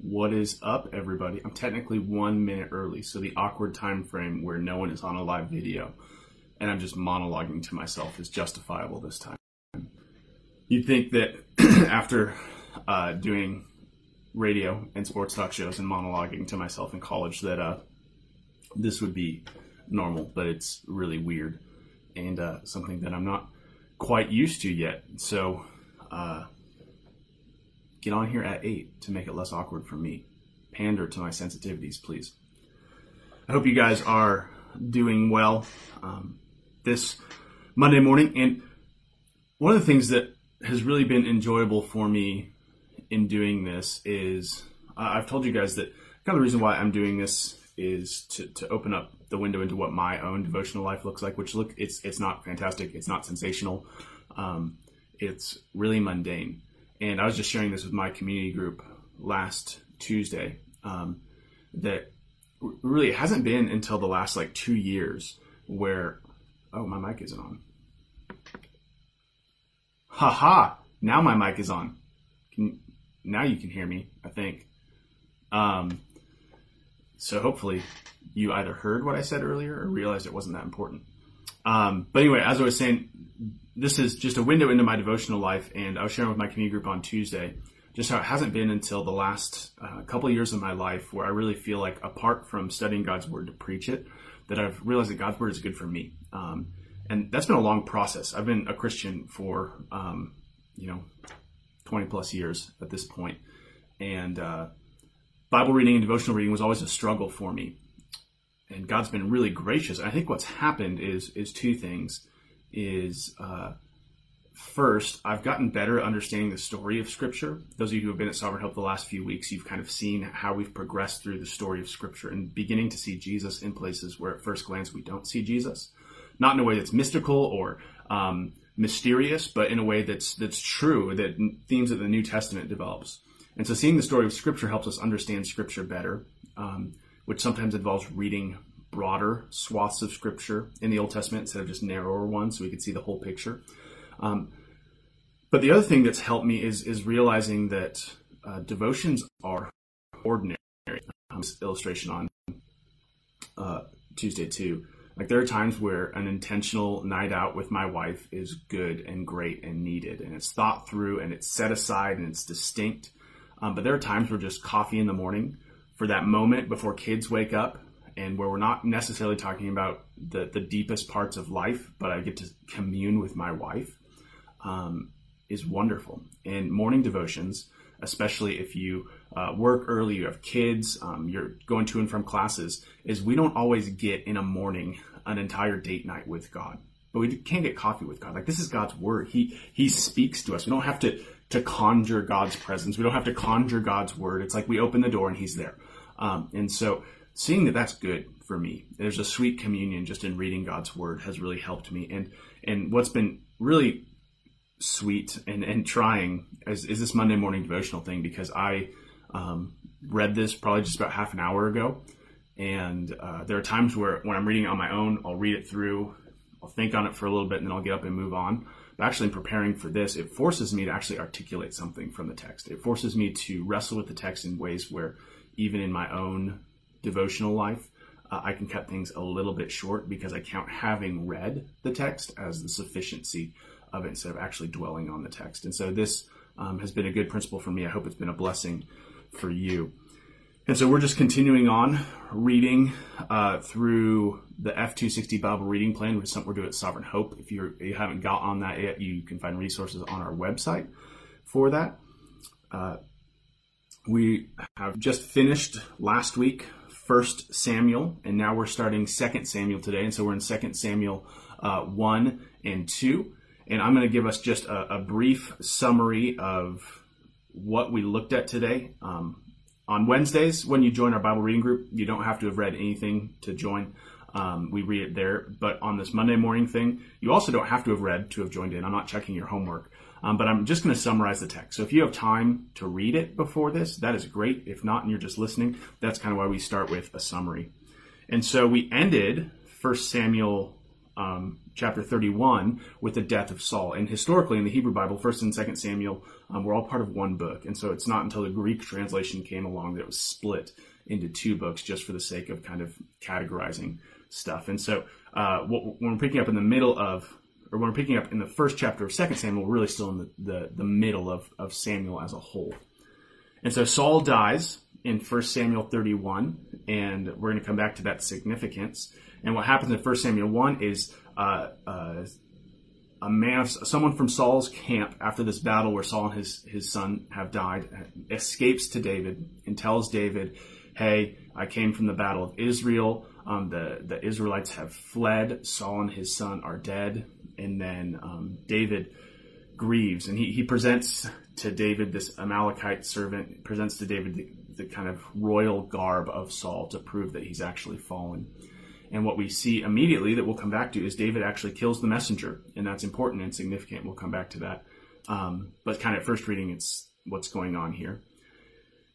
What is up, everybody? I'm technically one minute early, so the awkward time frame where no one is on a live video and I'm just monologuing to myself is justifiable this time. You'd think that after uh, doing radio and sports talk shows and monologuing to myself in college that uh, this would be normal, but it's really weird and uh, something that I'm not quite used to yet. So uh, get on here at 8 to make it less awkward for me. Pander to my sensitivities, please. I hope you guys are doing well um, this Monday morning. And one of the things that has really been enjoyable for me in doing this is uh, I've told you guys that kind of the reason why I'm doing this is to, to open up the window into what my own devotional life looks like, which look, it's, it's not fantastic. It's not sensational. Um, it's really mundane. And I was just sharing this with my community group last Tuesday, um, that really it hasn't been until the last like two years where, oh, my mic isn't on. Ha ha! Now my mic is on. Can, now you can hear me, I think. Um, so hopefully you either heard what I said earlier or realized it wasn't that important. Um, but anyway, as I was saying, this is just a window into my devotional life, and I was sharing with my community group on Tuesday just how it hasn't been until the last uh, couple of years of my life where I really feel like, apart from studying God's Word to preach it, that I've realized that God's Word is good for me. Um, and that's been a long process. I've been a Christian for, um, you know, 20 plus years at this point. And uh, Bible reading and devotional reading was always a struggle for me. And God's been really gracious. I think what's happened is is two things. Is uh, first, I've gotten better at understanding the story of Scripture. Those of you who have been at Sovereign Hope the last few weeks, you've kind of seen how we've progressed through the story of Scripture and beginning to see Jesus in places where at first glance we don't see Jesus. Not in a way that's mystical or um, mysterious, but in a way that's that's true, that themes that the New Testament develops. And so, seeing the story of Scripture helps us understand Scripture better, um, which sometimes involves reading broader swaths of Scripture in the Old Testament instead of just narrower ones, so we can see the whole picture. Um, but the other thing that's helped me is is realizing that uh, devotions are ordinary. Um, illustration on uh, Tuesday too. Like there are times where an intentional night out with my wife is good and great and needed, and it's thought through and it's set aside and it's distinct. Um, but there are times where just coffee in the morning for that moment before kids wake up, and where we're not necessarily talking about the the deepest parts of life, but I get to commune with my wife, um, is wonderful. And morning devotions, especially if you uh, work early, you have kids, um, you're going to and from classes, is we don't always get in a morning an entire date night with God. But we can't get coffee with God. Like this is God's word. He He speaks to us. We don't have to to conjure God's presence. We don't have to conjure God's word. It's like we open the door and He's there. Um, and so seeing that that's good for me. There's a sweet communion just in reading God's word has really helped me. And and what's been really sweet and, and trying is, is this Monday morning devotional thing because I um, read this probably just about half an hour ago and uh, there are times where when I'm reading it on my own, I'll read it through, I'll think on it for a little bit, and then I'll get up and move on. But actually, in preparing for this, it forces me to actually articulate something from the text. It forces me to wrestle with the text in ways where, even in my own devotional life, uh, I can cut things a little bit short because I count having read the text as the sufficiency of it instead of actually dwelling on the text. And so this um, has been a good principle for me. I hope it's been a blessing for you. And so we're just continuing on reading uh, through the F260 Bible reading plan, which is something we're doing at Sovereign Hope. If you're, you haven't got on that yet, you can find resources on our website for that. Uh, we have just finished last week First Samuel, and now we're starting Second Samuel today. And so we're in Second Samuel uh, 1 and 2. And I'm going to give us just a, a, brief summary of what we looked at today. Um, on Wednesdays, when you join our Bible reading group, you don't have to have read anything to join. Um, we read it there. But on this Monday morning thing, you also don't have to have read to have joined in. I'm not checking your homework. Um, but I'm just going to summarize the text. So if you have time to read it before this, that is great. If not, and you're just listening, that's kind of why we start with a summary. And so we ended 1 Samuel um, chapter 31 with the death of Saul. And historically in the Hebrew Bible, 1st and 2nd Samuel um, were all part of one book. And so it's not until the Greek translation came along that it was split into two books just for the sake of kind of categorizing stuff. And so uh, what, when we're picking up in the middle of, or when we're picking up in the first chapter of 2nd Samuel, we're really still in the, the, the middle of, of Samuel as a whole. And so Saul dies in 1 Samuel 31, and we're going to come back to that significance. And what happens in 1 Samuel 1 is uh, uh, a man, someone from Saul's camp after this battle where Saul and his, his son have died, escapes to David and tells David, Hey, I came from the battle of Israel. Um, the, the Israelites have fled. Saul and his son are dead. And then um, David grieves and he, he presents to David this Amalekite servant, presents to David the, the kind of royal garb of Saul to prove that he's actually fallen. And what we see immediately that we'll come back to is David actually kills the messenger, and that's important and significant. We'll come back to that. Um, but kind of first reading, it's what's going on here.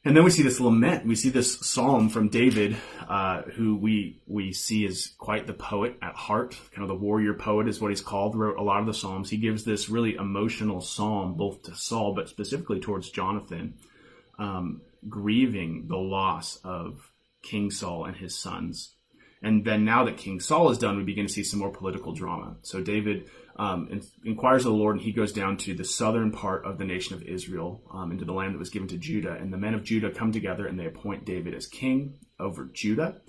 And then we see this lament. We see this psalm from David, uh, who we we see is quite the poet at heart. Kind of the warrior poet is what he's called. Wrote a lot of the psalms. He gives this really emotional psalm both to Saul, but specifically towards Jonathan, um, grieving the loss of King Saul and his sons. And then now that King Saul is done, we begin to see some more political drama. So David um, in, inquires of the Lord, and he goes down to the southern part of the nation of Israel, um, into the land that was given to Judah. And the men of Judah come together and they appoint David as king over Judah.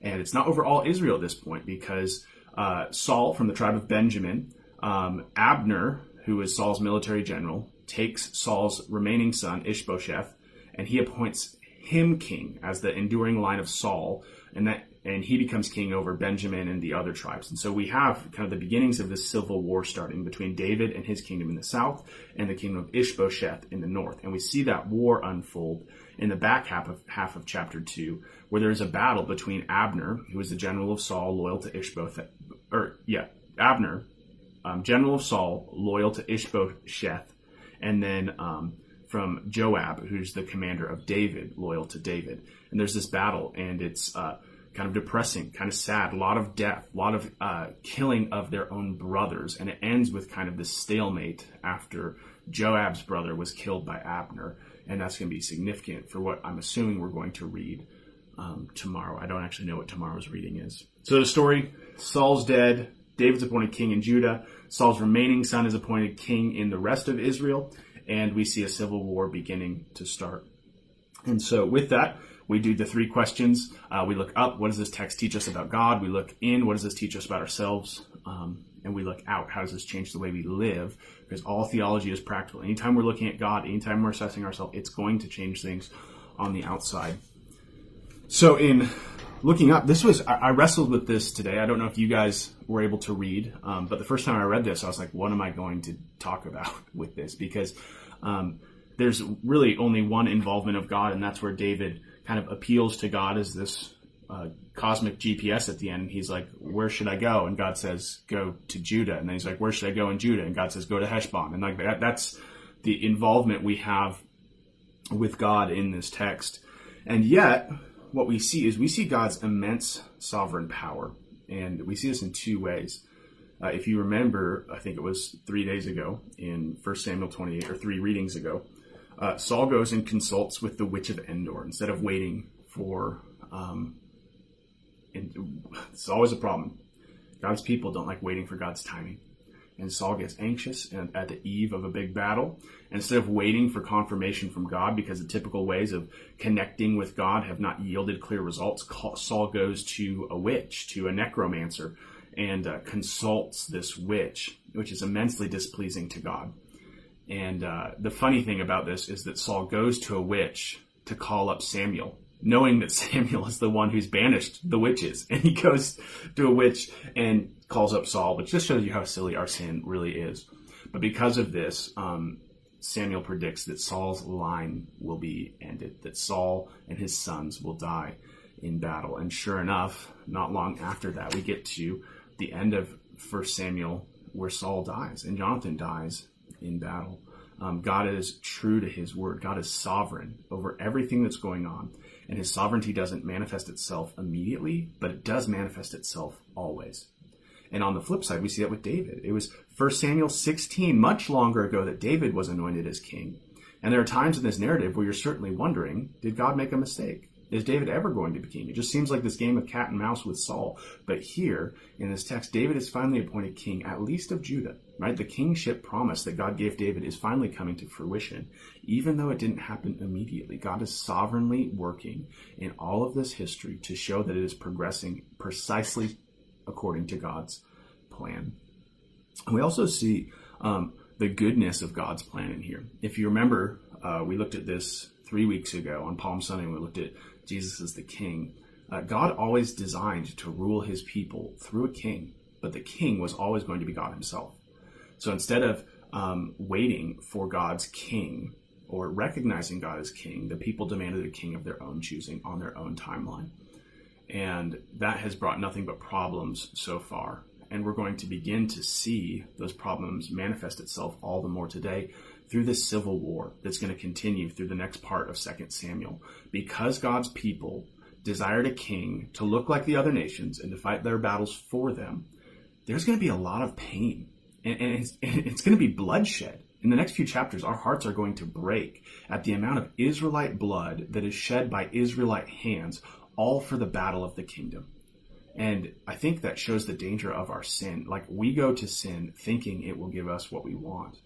And it's not over all Israel at this point because uh, Saul from the tribe of Benjamin, um, Abner, who is Saul's military general, takes Saul's remaining son, Ishbosheth, and he appoints him king as the enduring line of Saul. And that and he becomes king over Benjamin and the other tribes. And so we have kind of the beginnings of this civil war starting between David and his kingdom in the south and the kingdom of Ishbosheth in the north. And we see that war unfold in the back half of half of chapter two, where there is a battle between Abner, who is the general of Saul, loyal to Ishbosheth, or yeah, Abner, um, general of Saul, loyal to Ishbosheth, and then um, from Joab, who's the commander of David, loyal to David. And there's this battle, and it's uh, kind of depressing, kind of sad, a lot of death, a lot of uh, killing of their own brothers. And it ends with kind of this stalemate after Joab's brother was killed by Abner. And that's going to be significant for what I'm assuming we're going to read um, tomorrow. I don't actually know what tomorrow's reading is. So the story Saul's dead, David's appointed king in Judah, Saul's remaining son is appointed king in the rest of Israel, and we see a civil war beginning to start. And so, with that, we do the three questions. Uh, we look up, what does this text teach us about God? We look in, what does this teach us about ourselves? Um, and we look out, how does this change the way we live? Because all theology is practical. Anytime we're looking at God, anytime we're assessing ourselves, it's going to change things on the outside. So, in looking up, this was, I, wrestled with this today. I don't know if you guys were able to read, um, but the first time I read this, I was like, what am I going to talk about with this? Because um, there's really only one involvement of God, and that's where David kind of appeals to God as this uh, cosmic GPS at the end. He's like, "Where should I go?" And God says, "Go to Judah." And then he's like, "Where should I go in Judah?" And God says, "Go to Hebron." And like that, that's the involvement we have with God in this text. And yet, what we see is we see God's immense sovereign power, and we see this in two ways. Uh, if you remember, I think it was three days ago in 1 Samuel 28, or three readings ago, uh, Saul goes and consults with the Witch of Endor instead of waiting for. Um, and it's always a problem. God's people don't like waiting for God's timing. And Saul gets anxious and at the eve of a big battle. Instead of waiting for confirmation from God, because the typical ways of connecting with God have not yielded clear results, Saul goes to a witch, to a necromancer, and uh, consults this witch, which is immensely displeasing to God. And uh, the funny thing about this is that Saul goes to a witch to call up Samuel, knowing that Samuel is the one who's banished the witches. And he goes to a witch and calls up Saul, which just shows you how silly our sin really is. But because of this, um, Samuel predicts that Saul's line will be ended, that Saul and his sons will die in battle. And sure enough, not long after that, we get to the end of First Samuel where Saul dies and Jonathan dies in battle. Um, God is true to his word. God is sovereign over everything that's going on. And his sovereignty doesn't manifest itself immediately, but it does manifest itself always. And on the flip side, we see that with David. It was 1 Samuel 16, much longer ago, that David was anointed as king. And there are times in this narrative where you're certainly wondering, did God make a mistake? Is David ever going to be king? It just seems like this game of cat and mouse with Saul. But here in this text, David is finally appointed king, at least of Judah, right? The kingship promise that God gave David is finally coming to fruition, even though it didn't happen immediately. God is sovereignly working in all of this history to show that it is progressing precisely according to God's plan. We also see um, the goodness of God's plan in here. If you remember, uh, we looked at this three weeks ago on Palm Sunday. We looked at Jesus is the king. Uh, God always designed to rule his people through a king, but the king was always going to be God himself. So instead of um, waiting for God's king or recognizing God as king, the people demanded a king of their own choosing on their own timeline. And that has brought nothing but problems so far. And we're going to begin to see those problems manifest itself all the more today through this civil war that's going to continue through the next part of 2 Samuel. Because God's people desired a king to look like the other nations and to fight their battles for them, there's going to be a lot of pain. And, and it's, it's going to be bloodshed. In the next few chapters, our hearts are going to break at the amount of Israelite blood that is shed by Israelite hands, all for the battle of the kingdom. And I think that shows the danger of our sin. Like we go to sin thinking it will give us what we want.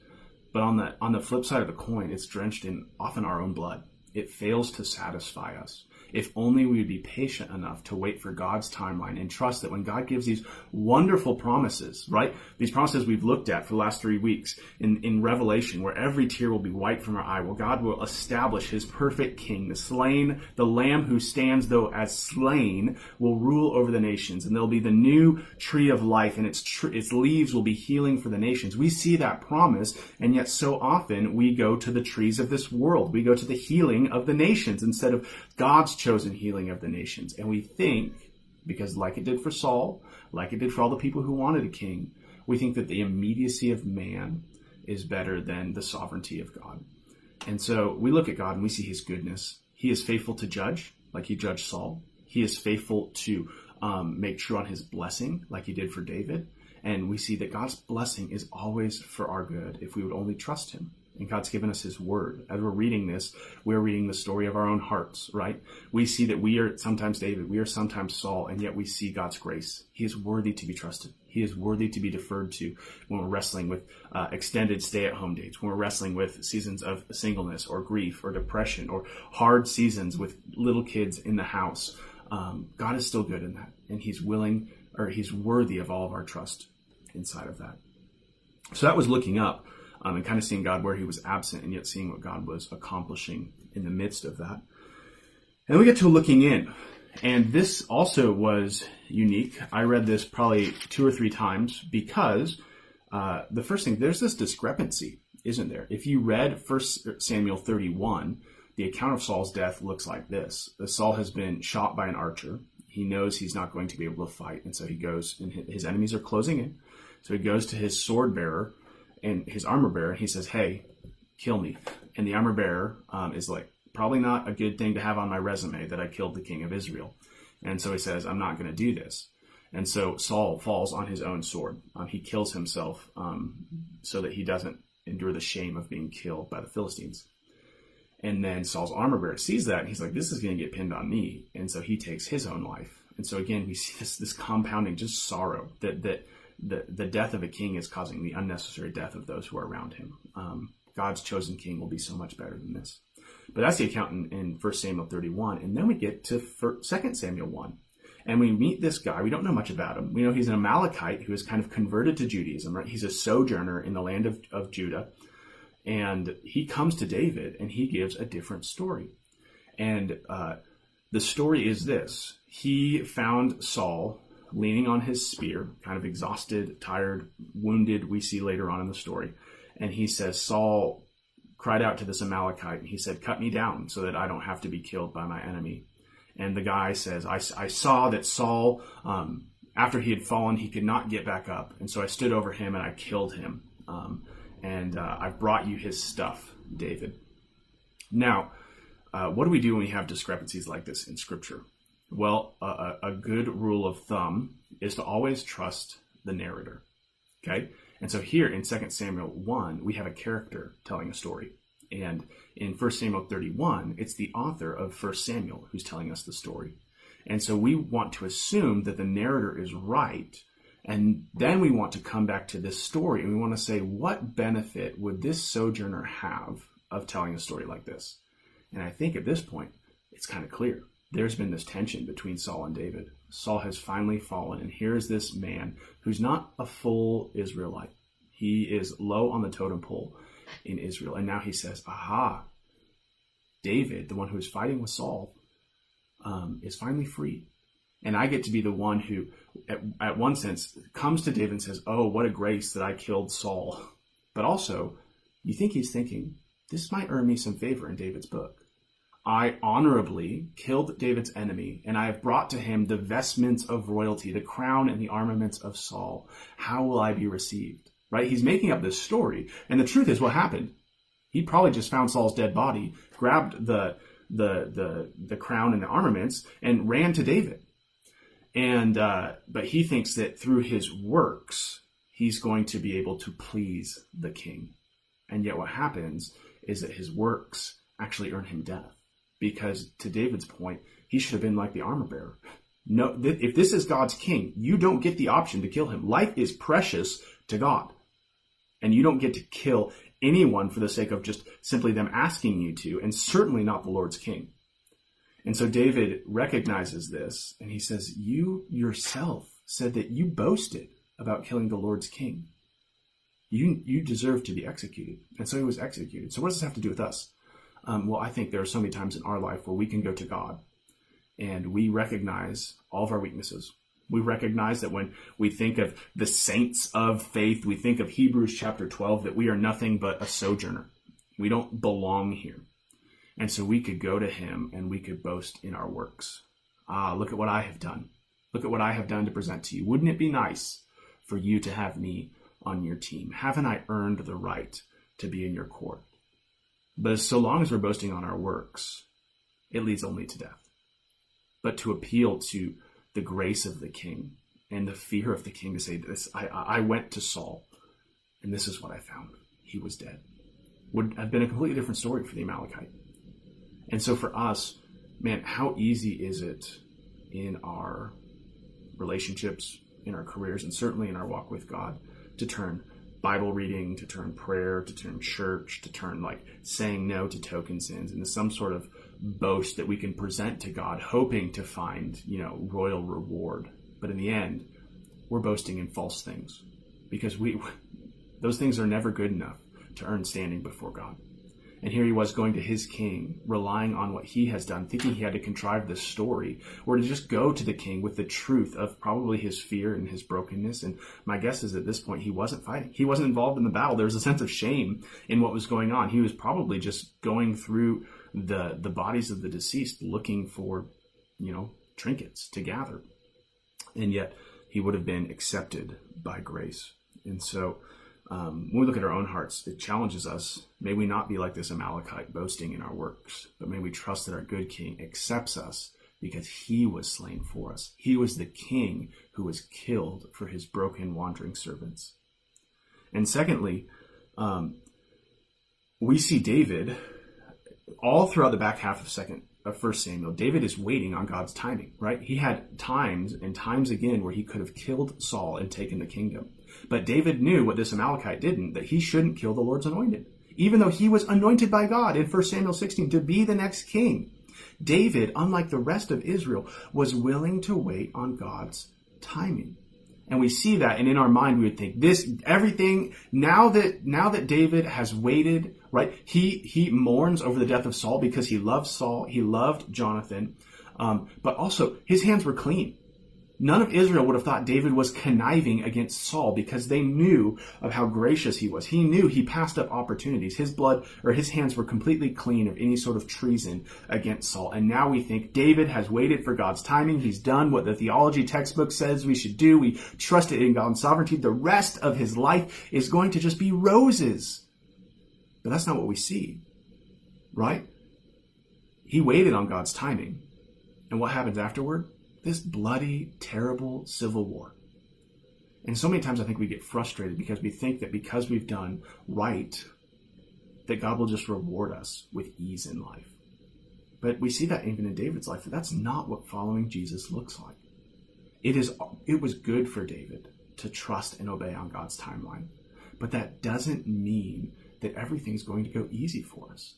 But on the on the flip side of the coin, it's drenched in often our own blood. It fails to satisfy us. If only we would be patient enough to wait for God's timeline and trust that when God gives these wonderful promises, right? These promises we've looked at for the last three weeks in, in Revelation, where every tear will be wiped from our eye, well, God will establish his perfect king, the slain, the lamb who stands though as slain will rule over the nations. And there'll be the new tree of life and its, tr- its leaves will be healing for the nations. We see that promise. And yet so often we go to the trees of this world. We go to the healing of the nations instead of God's chosen healing of the nations. And we think, because like it did for Saul, like it did for all the people who wanted a king, we think that the immediacy of man is better than the sovereignty of God. And so we look at God and we see his goodness. He is faithful to judge, like he judged Saul. He is faithful to um, make true on his blessing, like he did for David. And we see that God's blessing is always for our good if we would only trust him and God's given us His Word. As we're reading this, we're reading the story of our own hearts, right? We see that we are sometimes David, we are sometimes Saul, and yet we see God's grace. He is worthy to be trusted. He is worthy to be deferred to when we're wrestling with uh, extended stay-at-home dates, when we're wrestling with seasons of singleness or grief or depression or hard seasons with little kids in the house. Um, God is still good in that, and He's willing or He's worthy of all of our trust inside of that. So that was looking up um, and kind of seeing God where he was absent and yet seeing what God was accomplishing in the midst of that. And we get to looking in. And this also was unique. I read this probably two or three times because uh, the first thing, there's this discrepancy, isn't there? If you read 1 Samuel 31, the account of Saul's death looks like this. Saul has been shot by an archer. He knows he's not going to be able to fight, and so he goes, and his enemies are closing in. So he goes to his sword bearer and his armor bearer, he says, "Hey, kill me." And the armor bearer um, is like, probably not a good thing to have on my resume that I killed the king of Israel. And so he says, "I'm not going to do this." And so Saul falls on his own sword. Um, he kills himself um, so that he doesn't endure the shame of being killed by the Philistines. And then Saul's armor bearer sees that and he's like, "This is going to get pinned on me." And so he takes his own life. And so again, we see this, this compounding just sorrow that that the, the death of a king is causing the unnecessary death of those who are around him. Um, God's chosen king will be so much better than this. But that's the account in, in 1 Samuel 31. And then we get to 2 Samuel 1. And we meet this guy. We don't know much about him. We know he's an Amalekite who is kind of converted to Judaism, right? He's a sojourner in the land of, of Judah. And he comes to David and he gives a different story. And uh, the story is this he found Saul leaning on his spear, kind of exhausted, tired, wounded, we see later on in the story. And he says, Saul cried out to this Amalekite, and he said, Cut me down so that I don't have to be killed by my enemy. And the guy says, I, I saw that Saul, um, after he had fallen, he could not get back up. And so I stood over him and I killed him. Um, and uh, I've brought you his stuff, David. Now, uh, what do we do when we have discrepancies like this in Scripture? Well, a, a good rule of thumb is to always trust the narrator. Okay? And so here in 2 Samuel 1, we have a character telling a story. And in 1 Samuel 31, it's the author of 1 Samuel who's telling us the story. And so we want to assume that the narrator is right. And then we want to come back to this story and we want to say, what benefit would this sojourner have of telling a story like this? And I think at this point, it's kind of clear. There's been this tension between Saul and David. Saul has finally fallen, and here's this man who's not a full Israelite. He is low on the totem pole in Israel. And now he says, Aha, David, the one who is fighting with Saul, um, is finally free. And I get to be the one who, at, at one sense, comes to David and says, Oh, what a grace that I killed Saul. But also, you think he's thinking, This might earn me some favor in David's book. I honorably killed David's enemy, and I have brought to him the vestments of royalty, the crown and the armaments of Saul. How will I be received? Right? He's making up this story. And the truth is what happened. He probably just found Saul's dead body, grabbed the the the the crown and the armaments, and ran to David. And uh, but he thinks that through his works, he's going to be able to please the king. And yet, what happens is that his works actually earn him death because to David's point, he should have been like the armor bearer. No, th- if this is God's king, you don't get the option to kill him. Life is precious to God. And you don't get to kill anyone for the sake of just simply them asking you to, and certainly not the Lord's king. And so David recognizes this, and he says, You yourself said that you boasted about killing the Lord's king. You, you deserve to be executed. And so he was executed. So what does this have to do with us? Um, well, I think there are so many times in our life where we can go to God and we recognize all of our weaknesses. We recognize that when we think of the saints of faith, we think of Hebrews chapter 12, that we are nothing but a sojourner. We don't belong here. And so we could go to him and we could boast in our works. Ah, look at what I have done. Look at what I have done to present to you. Wouldn't it be nice for you to have me on your team? Haven't I earned the right to be in your court? But so long as we're boasting on our works, it leads only to death. But to appeal to the grace of the king and the fear of the king to say this, I, I went to Saul and this is what I found. He was dead. Would have been a completely different story for the Amalekite. And so for us, man, how easy is it in our relationships, in our careers, and certainly in our walk with God to turn Bible reading, to turn prayer, to turn church, to turn like saying no to token sins into some sort of boast that we can present to God, hoping to find, you know, royal reward. But in the end, we're boasting in false things because we, those things are never good enough to earn standing before God. And here he was going to his king, relying on what he has done, thinking he had to contrive this story, or to just go to the king with the truth of probably his fear and his brokenness. And my guess is at this point he wasn't fighting. He wasn't involved in the battle. There was a sense of shame in what was going on. He was probably just going through the the bodies of the deceased looking for, you know, trinkets to gather. And yet he would have been accepted by grace. And so um, when we look at our own hearts, it challenges us. May we not be like this Amalekite, boasting in our works, but may we trust that our good King accepts us because he was slain for us. He was the King who was killed for his broken, wandering servants. And secondly, um, we see David all throughout the back half of second of First Samuel. David is waiting on God's timing, right? He had times and times again where he could have killed Saul and taken the kingdom. But David knew what this Amalekite didn't, that he shouldn't kill the Lord's anointed, even though he was anointed by God in 1 Samuel 16 to be the next king. David, unlike the rest of Israel, was willing to wait on God's timing. And we see that, and in our mind we would think this everything now that now that David has waited, right? He he mourns over the death of Saul because he loved Saul, he loved Jonathan, um, but also his hands were clean. None of Israel would have thought David was conniving against Saul because they knew of how gracious he was. He knew he passed up opportunities. His blood or his hands were completely clean of any sort of treason against Saul. And now we think David has waited for God's timing. He's done what the theology textbook says we should do. We trusted in God's sovereignty. The rest of his life is going to just be roses. But that's not what we see, right? He waited on God's timing. And what happens afterward? This bloody, terrible civil war. And so many times I think we get frustrated because we think that because we've done right, that God will just reward us with ease in life. But we see that even in David's life, that that's not what following Jesus looks like. It is it was good for David to trust and obey on God's timeline. But that doesn't mean that everything's going to go easy for us.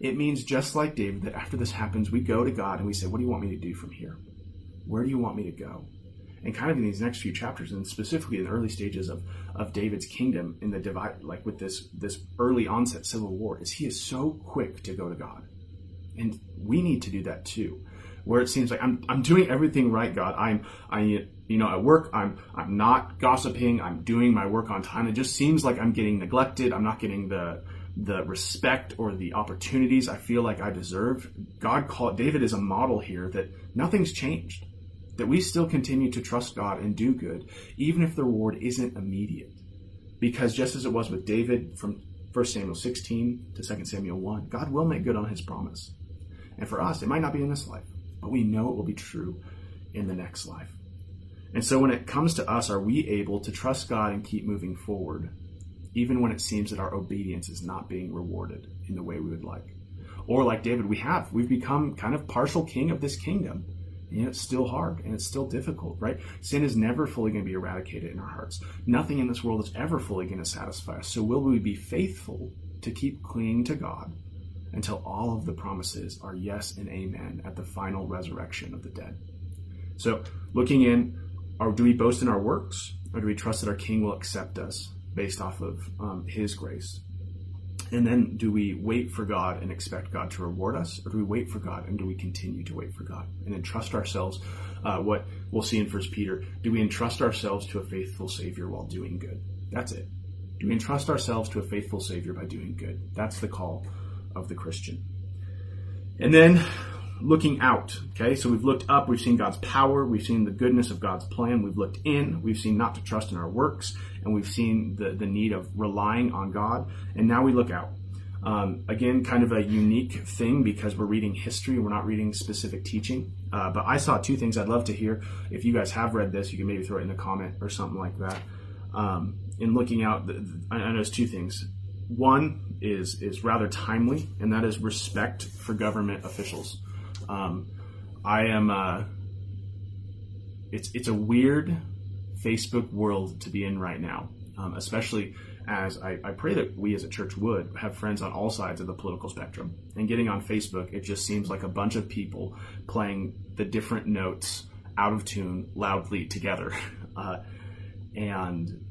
It means just like David that after this happens, we go to God and we say, What do you want me to do from here? Where do you want me to go? And kind of in these next few chapters, and specifically in the early stages of, of David's kingdom in the divide, like with this this early onset civil war, is he is so quick to go to God. And we need to do that too. Where it seems like I'm I'm doing everything right, God. I'm I you know, at work I'm I'm not gossiping, I'm doing my work on time. It just seems like I'm getting neglected. I'm not getting the the respect or the opportunities I feel like I deserve. God called David is a model here that nothing's changed. That we still continue to trust God and do good, even if the reward isn't immediate. Because just as it was with David from 1 Samuel 16 to 2 Samuel 1, God will make good on his promise. And for us, it might not be in this life, but we know it will be true in the next life. And so when it comes to us, are we able to trust God and keep moving forward? even when it seems that our obedience is not being rewarded in the way we would like. Or like David, we have. We've become kind of partial king of this kingdom. And yet it's still hard and it's still difficult, right? Sin is never fully going to be eradicated in our hearts. Nothing in this world is ever fully going to satisfy us. So will we be faithful to keep clinging to God until all of the promises are yes and amen at the final resurrection of the dead? So looking in, or do we boast in our works or do we trust that our king will accept us based off of um, His grace. And then do we wait for God and expect God to reward us, or do we wait for God and do we continue to wait for God and entrust ourselves? Uh, what we'll see in First Peter: Do we entrust ourselves to a faithful Savior while doing good? That's it. Do we entrust ourselves to a faithful Savior by doing good? That's the call of the Christian. And then looking out. Okay, so we've looked up, we've seen God's power, we've seen the goodness of God's plan, we've looked in, we've seen not to trust in our works, and we've seen the, the need of relying on God, and now we look out. Um, again, kind of a unique thing because we're reading history, we're not reading specific teaching. Uh, but I saw two things I'd love to hear. If you guys have read this, you can maybe throw it in a comment or something like that. Um, in looking out, the, the, I noticed two things. One is is rather timely, and that is respect for government officials. Um, I am. Uh, it's it's a weird Facebook world to be in right now, um, especially as I, I, pray that we as a church would have friends on all sides of the political spectrum. And getting on Facebook, it just seems like a bunch of people playing the different notes out of tune loudly together. Uh, and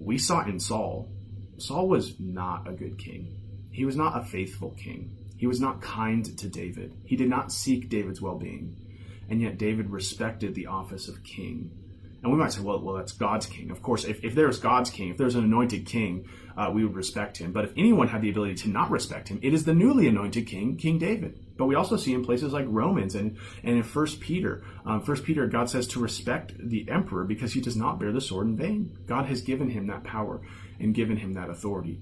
we saw in Saul, Saul was not a good king. He was not a faithful king. He was not kind to David. He did not seek David's well being. And yet David respected the office of king. And we might say, well, well, that's God's king. Of course, if, if there's God's king, if there's an anointed king, uh, we would respect him. But if anyone had the ability to not respect him, it is the newly anointed king, King David. But we also see in places like Romans and, and in First Peter. Um, First Peter, God says to respect the emperor because he does not bear the sword in vain. God has given him that power and given him that authority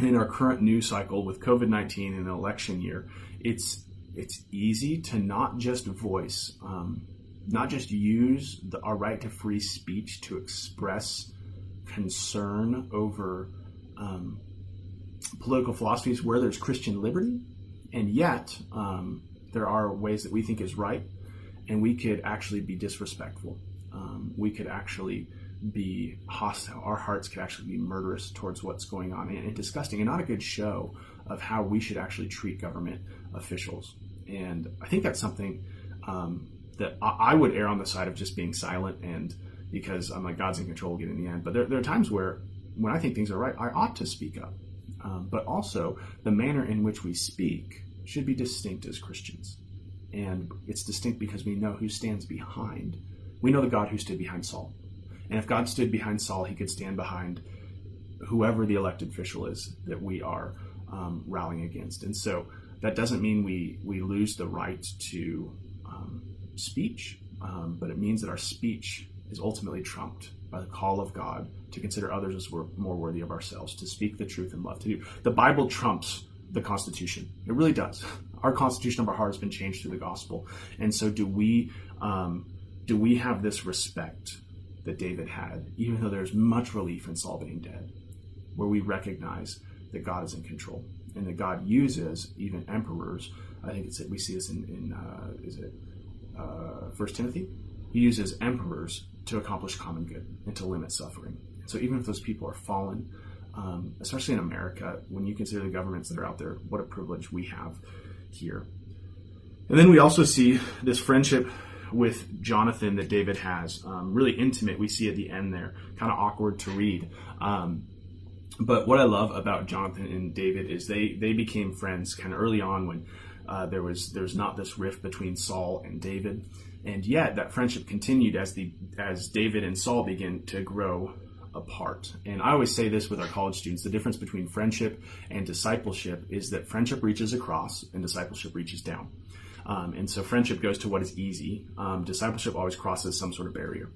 in our current news cycle with COVID 19 and an election year, it's, it's easy to not just voice, um, not just use the, our right to free speech to express concern over um, political philosophies where there's Christian liberty, and yet um, there are ways that we think is right, and we could actually be disrespectful. Um, we could actually be hostile. Our hearts could actually be murderous towards what's going on and, and disgusting and not a good show of how we should actually treat government officials. And I think that's something um, that I, I, would err on the side of just being silent and because I'm like, God's in control, we'll get in the end. But there, there, are times where when I think things are right, I ought to speak up. Um, but also, the manner in which we speak should be distinct as Christians. And it's distinct because we know who stands behind. We know the God who stood behind Saul. And if God stood behind Saul, he could stand behind whoever the elected official is that we are um, rallying against. And so that doesn't mean we, we lose the right to um, speech, um, but it means that our speech is ultimately trumped by the call of God to consider others as we're more worthy of ourselves, to speak the truth and love to do. The Bible trumps the Constitution. It really does. Our Constitution of our heart has been changed through the gospel. And so do we, um, do we have this respect that David had, even though there's much relief in Saul being dead, where we recognize that God is in control and that God uses even emperors. I think it's we see this in, in uh, is it uh, First Timothy? He uses emperors to accomplish common good and to limit suffering. So even if those people are fallen, um, especially in America, when you consider the governments that are out there, what a privilege we have here. And then we also see this friendship with Jonathan that David has, um, really intimate. We see at the end there, kind of awkward to read. Um, but what I love about Jonathan and David is they they became friends kind of early on when uh, there was there's not this rift between Saul and David, and yet that friendship continued as the as David and Saul begin to grow apart. And I always say this with our college students: the difference between friendship and discipleship is that friendship reaches across and discipleship reaches down. Um, and so friendship goes to what is easy. Um, discipleship always crosses some sort of barrier.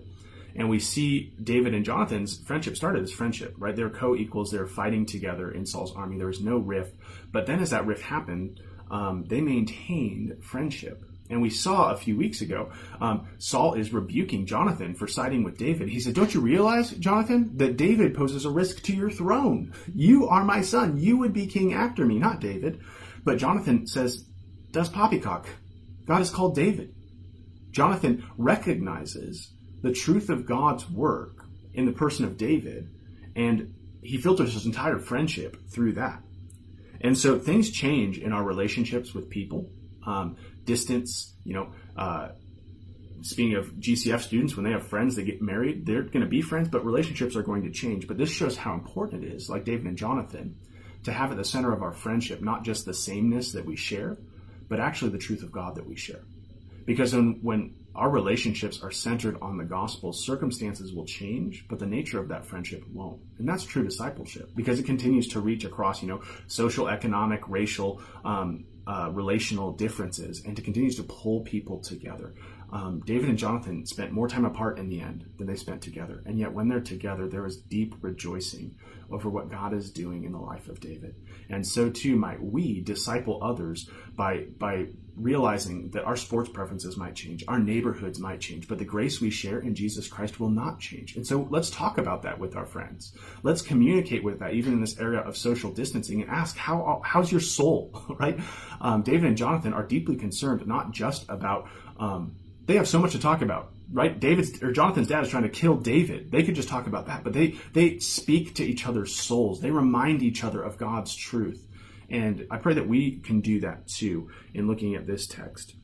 And we see David and Jonathan's friendship started as friendship, right? They're co equals, they're fighting together in Saul's army. There was no rift. But then as that rift happened, um, they maintained friendship. And we saw a few weeks ago, um, Saul is rebuking Jonathan for siding with David. He said, Don't you realize, Jonathan, that David poses a risk to your throne? You are my son. You would be king after me, not David. But Jonathan says, Does poppycock. God is called David. Jonathan recognizes the truth of God's work in the person of David, and he filters his entire friendship through that. And so things change in our relationships with people. Um, distance, you know, uh, speaking of GCF students, when they have friends, they get married, they're going to be friends, but relationships are going to change. But this shows how important it is, like David and Jonathan, to have at the center of our friendship not just the sameness that we share, but actually the truth of God that we share. Because when, when our relationships are centered on the gospel, circumstances will change, but the nature of that friendship won't. And that's true discipleship because it continues to reach across, you know, social, economic, racial, um, uh, relational differences and to continues to pull people together. Um, David and Jonathan spent more time apart in the end than they spent together. And yet, when they're together, there is deep rejoicing over what God is doing in the life of David. And so, too, might we disciple others by, by realizing that our sports preferences might change, our neighborhoods might change, but the grace we share in Jesus Christ will not change. And so, let's talk about that with our friends. Let's communicate with that, even in this area of social distancing, and ask, how, how's your soul, right? Um, David and Jonathan are deeply concerned not just about um, they have so much to talk about right? David's or jonathan's dad is trying to kill david. They could just talk about that but they they speak to each other's souls. They remind each other of god's truth. And i pray that we can do that too in looking at this text.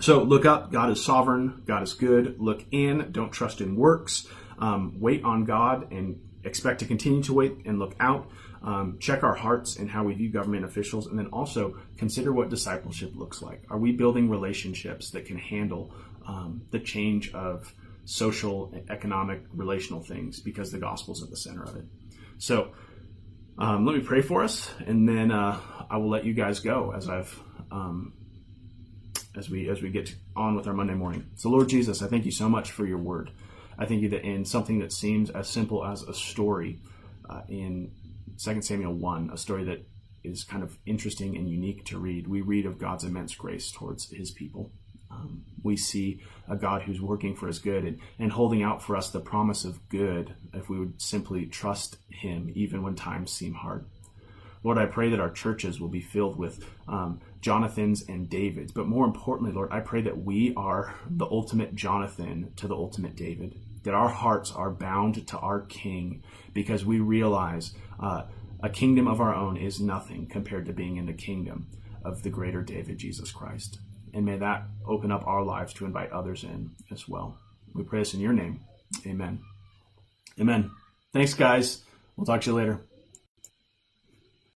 So look up. God is sovereign. God is good. Look in. Don't trust in works. Um, wait on god and expect to continue to wait and look out um, check our hearts and how we view government officials, and then also consider what discipleship looks like. Are we building relationships that can handle um, the change of social, economic, relational things because the gospel is at the center of it? So, um, let me pray for us, and then uh, I will let you guys go as I've um, as we as we get on with our Monday morning. So, Lord Jesus, I thank you so much for your word. I thank you that in something that seems as simple as a story, uh, in 2 Samuel 1, a story that is kind of interesting and unique to read. We read of God's immense grace towards his people. Um, we see a God who's working for his good and, and holding out for us the promise of good if we would simply trust him even when times seem hard. Lord, I pray that our churches will be filled with um, Jonathans and Davids. But more importantly, Lord, I pray that we are the ultimate Jonathan to the ultimate David, that our hearts are bound to our King because we realize uh, a kingdom of our own is nothing compared to being in the kingdom of the greater David, Jesus Christ. And may that open up our lives to invite others in as well. We pray this in your name. Amen. Amen. Thanks, guys. We'll talk to you later.